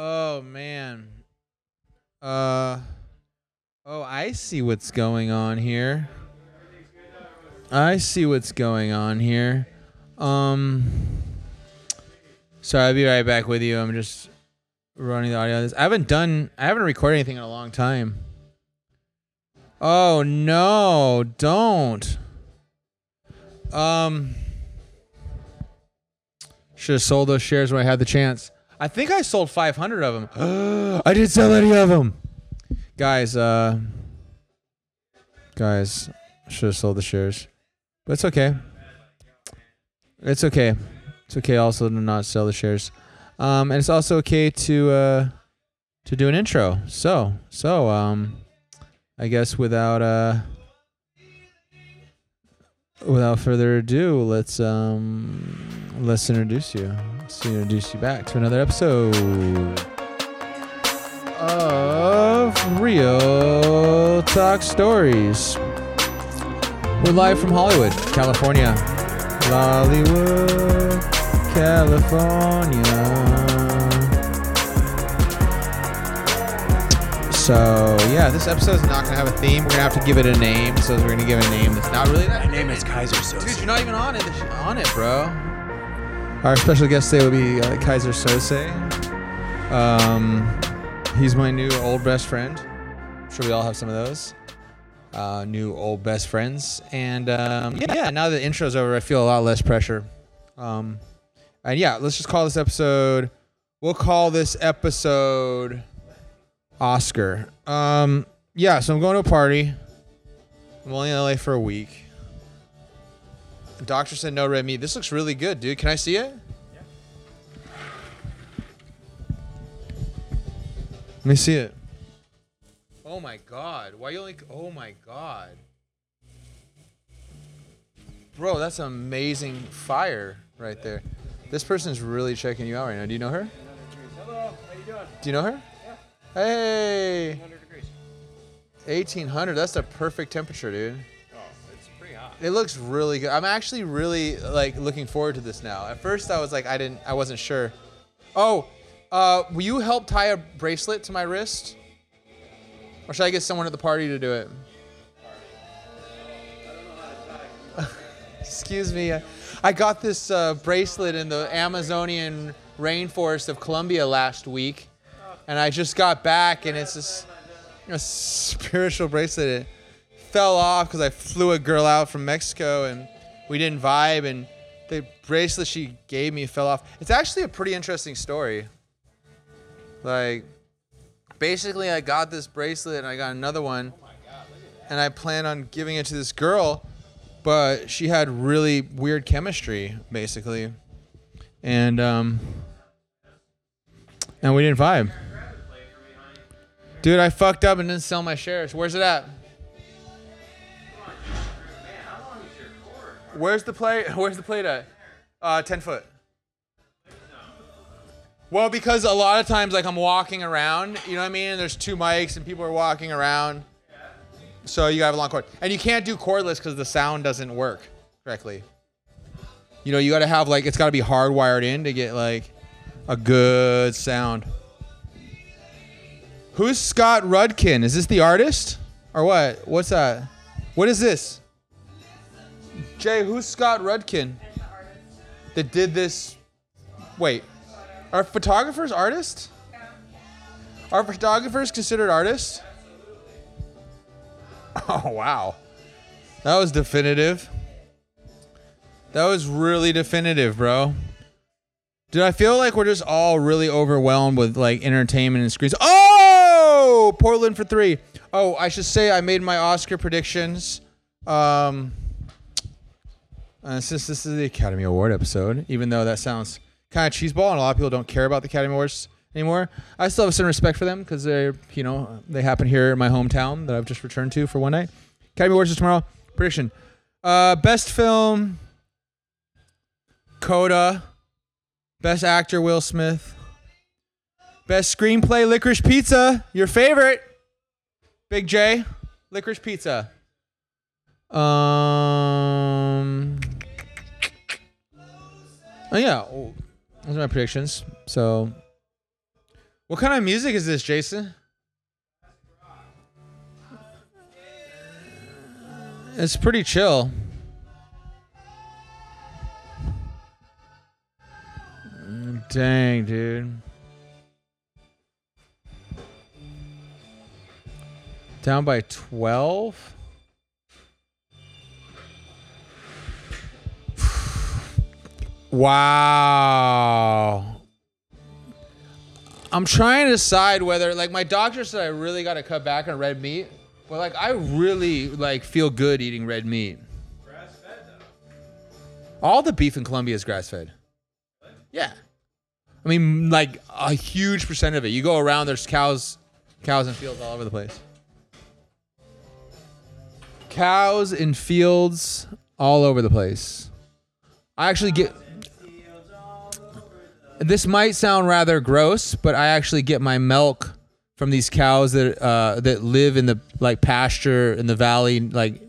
Oh man. Uh Oh, I see what's going on here. I see what's going on here. Um Sorry, I'll be right back with you. I'm just running the audio on this. I haven't done I haven't recorded anything in a long time. Oh no, don't. Um should have sold those shares when I had the chance. I think I sold 500 of them. I didn't sell any of them. Guys, uh guys, should have sold the shares. But it's okay. It's okay. It's okay also to not sell the shares. Um and it's also okay to uh to do an intro. So, so um I guess without uh without further ado, let's um let's introduce you. Let's introduce you back to another episode of Real Talk Stories. We're live from Hollywood, California. Hollywood, California. So yeah, this episode is not gonna have a theme. We're gonna have to give it a name. So we're gonna give it a name that's not really that. My name is Keyser Söze. Dude, you're not even on it. On it, bro. Our special guest today will be uh, Keyser Söze. Um, he's my new old best friend. I'm sure we all have some of those. Uh, new old best friends. And um, yeah, now that the intro's over, I feel a lot less pressure. Um, and yeah, let's just call this episode. We'll call this episode Oscar. Um, yeah, so I'm going to a party. I'm only in LA for a week. Doctor said no red meat. This looks really good, dude. Can I see it? Yeah. Let me see it. Oh my god. Why you only Oh my god. Bro, that's amazing fire right there. This person's really checking you out right now. Do you know her? Hello, how you doing? Do you know her? Yeah. Hey. 100 degrees. 1800. That's the perfect temperature, dude. It looks really good. I'm actually really like looking forward to this now. At first, I was like, I didn't, I wasn't sure. Oh, uh, will you help tie a bracelet to my wrist, or should I get someone at the party to do it? Excuse me. I- got this uh, bracelet in the Amazonian rainforest of Colombia last week, and I just got back, and it's this a spiritual bracelet. Fell off because I flew a girl out from Mexico, and we didn't vibe, and the bracelet she gave me fell off. It's actually a pretty interesting story. Like, basically, I got this bracelet, and I got another one, and I plan on giving it to this girl, but she had really weird chemistry, basically, and um, and we didn't vibe. Dude, I fucked up and didn't sell my shares. Where's it at? Where's the plate? Where's the plate at? Uh, ten foot. Well, because a lot of times, like I'm walking around, you know what I mean. There's two mics and people are walking around, so you have a long cord, and you can't do cordless because the sound doesn't work correctly. You know, you gotta have like it's gotta be hardwired in to get like a good sound. Who's Scott Rudkin? Is this the artist? Or what? What's that? What is this? Jay, who's Scott Rudkin? That did this. Wait. Are photographers artists? Are photographers considered artists? Oh, wow. That was definitive. That was really definitive, bro. Dude, I feel like we're just all really overwhelmed with like entertainment and screens. Oh, Portland for three. Oh, I should say I made my Oscar predictions. Um, uh, since this is the Academy Award episode, even though that sounds kind of cheeseball and a lot of people don't care about the Academy Awards anymore, I still have a certain respect for them because they, you know, they happen here in my hometown that I've just returned to for one night. Academy Awards is tomorrow. Prediction: uh, Best film, Coda. Best actor Will Smith. Best screenplay Licorice Pizza, your favorite. Big J, Licorice Pizza. Um Oh yeah, those are my predictions. So What kind of music is this, Jason? It's pretty chill. Dang, dude. Down by 12? Wow. I'm trying to decide whether like my doctor said I really got to cut back on red meat, but like I really like feel good eating red meat. Grass fed though. All the beef in Colombia is grass fed. Yeah. I mean like a huge percent of it. You go around there's cows cows in fields all over the place. Cows in fields all over the place. I actually get this might sound rather gross, but I actually get my milk from these cows that uh, that live in the like pasture in the valley. Like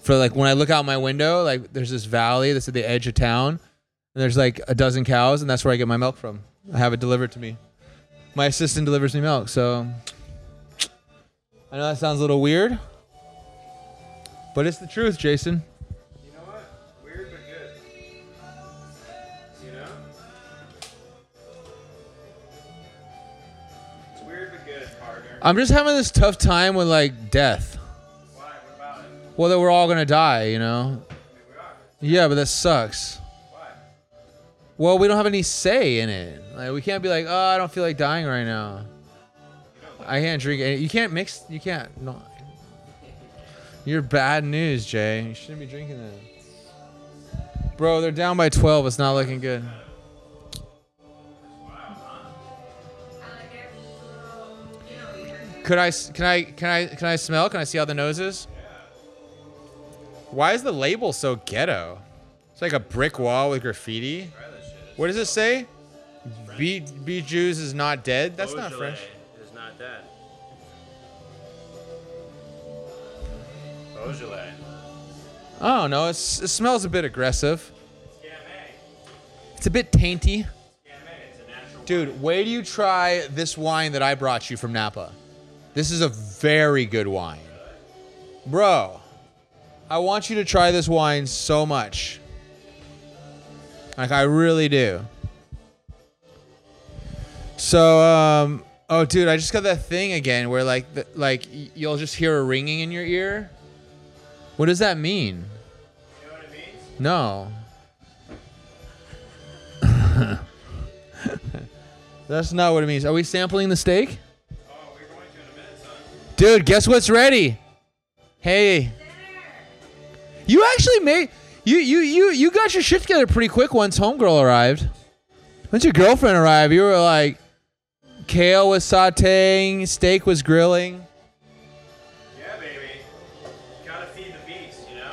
for like when I look out my window, like there's this valley that's at the edge of town, and there's like a dozen cows, and that's where I get my milk from. I have it delivered to me. My assistant delivers me milk, so I know that sounds a little weird, but it's the truth, Jason. I'm just having this tough time with like death. Why? What about it? Well, that we're all gonna die, you know. Yeah, but that sucks. Why? Well, we don't have any say in it. Like we can't be like, oh, I don't feel like dying right now. I can't drink. Any- you can't mix. You can't. No. You're bad news, Jay. You shouldn't be drinking that. Bro, they're down by 12. It's not looking good. Could I? Can I? Can I? Can I smell? Can I see how the nose is? Why is the label so ghetto? It's like a brick wall with graffiti. Try this shit. What does it say? Beat Jews is not dead. That's not French. is not dead. Beaujolais. Oh no, it's, it smells a bit aggressive. It's a bit tainty. Scam It's a natural Dude, wait do you try this wine that I brought you from Napa. This is a very good wine. Bro, I want you to try this wine so much. Like I really do. So um oh dude, I just got that thing again where like the, like you'll just hear a ringing in your ear. What does that mean? You know what it means? No. That's not what it means. Are we sampling the steak? Dude, guess what's ready? Hey. You actually made you you you you got your shit together pretty quick once homegirl arrived. Once your girlfriend arrived, you were like kale was sauteing, steak was grilling. Yeah, baby. Gotta feed the beast, you know?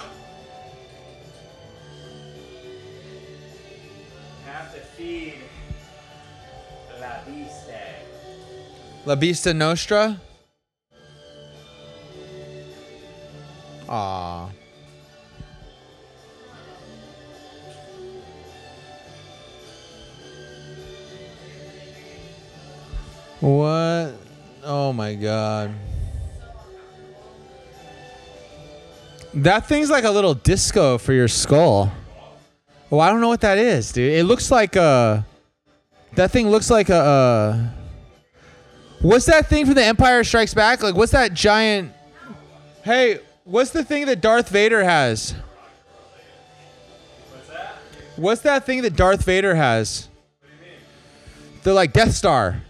Have to feed La Vista. La Vista Nostra? Aw. What? Oh my god. That thing's like a little disco for your skull. Oh, I don't know what that is, dude. It looks like a. That thing looks like a. Uh, What's that thing from the Empire Strikes Back? Like, what's that giant? Hey, what's the thing that Darth Vader has? What's that? Thing that Darth Vader has? The like Death Star.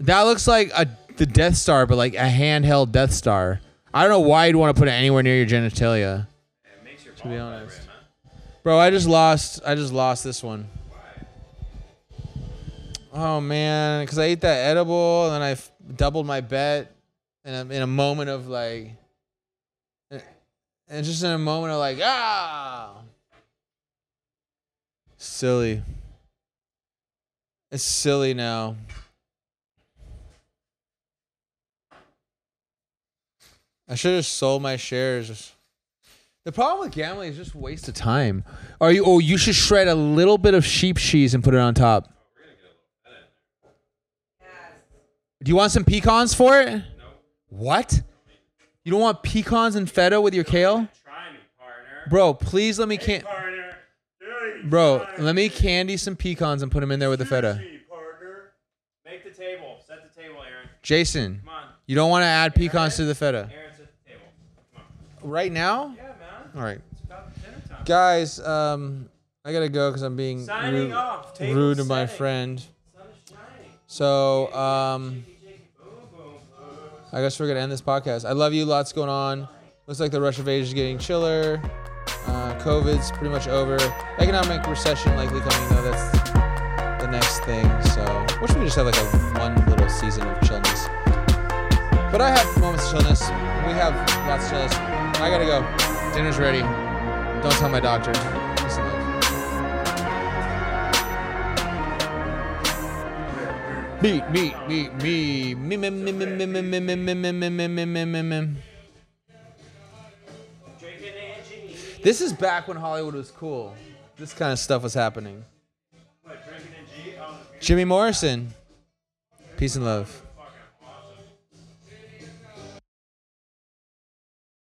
That looks like a the Death Star, but like a handheld Death Star. I don't know why you'd want to put it anywhere near your genitalia, your to be honest. vibrate, man. bro. I just lost. I just lost this one. Oh man, because I ate that edible and then I f- doubled my bet in a, in a moment of like, and just in a moment of like, ah, silly. It's silly now. I should have sold my shares. The problem with gambling is just waste of time. Are you? Oh, you should shred a little bit of sheep cheese and put it on top. Do you want some pecans for it? Nope. What? You don't want pecans and feta with your kale? Try me, partner. Bro, please let me Hey, can partner. Bro, let me candy some pecans and put them in there with the feta. Partner. Make the table. Set the table, Aaron. Jason, Come on. you don't want to add pecans to the feta. Aaron, set the table. Come Right now? Yeah, man. All right. It's about dinner time. Guys, um I got to go cuz I'm being Signing rude, off. Table rude to my friend. Sun is shining. So, um. I guess we're gonna end this podcast. I love you. Lots going on. Looks like the rush of age is getting chiller. Uh, COVID's pretty much over. Economic recession likely coming though. That's the next thing. So wish we just have like a one little season of chillness. But I have moments of chillness. We have lots of chillness. I gotta go. Dinner's ready. Don't tell my doctor. Me, me, me, me, me, me, me, me, me, me, me, me, me, me, me, me, me, me, me. This is back when Hollywood was cool. This kind of stuff was happening. Oh, Jimmy Morrison. Peace and love.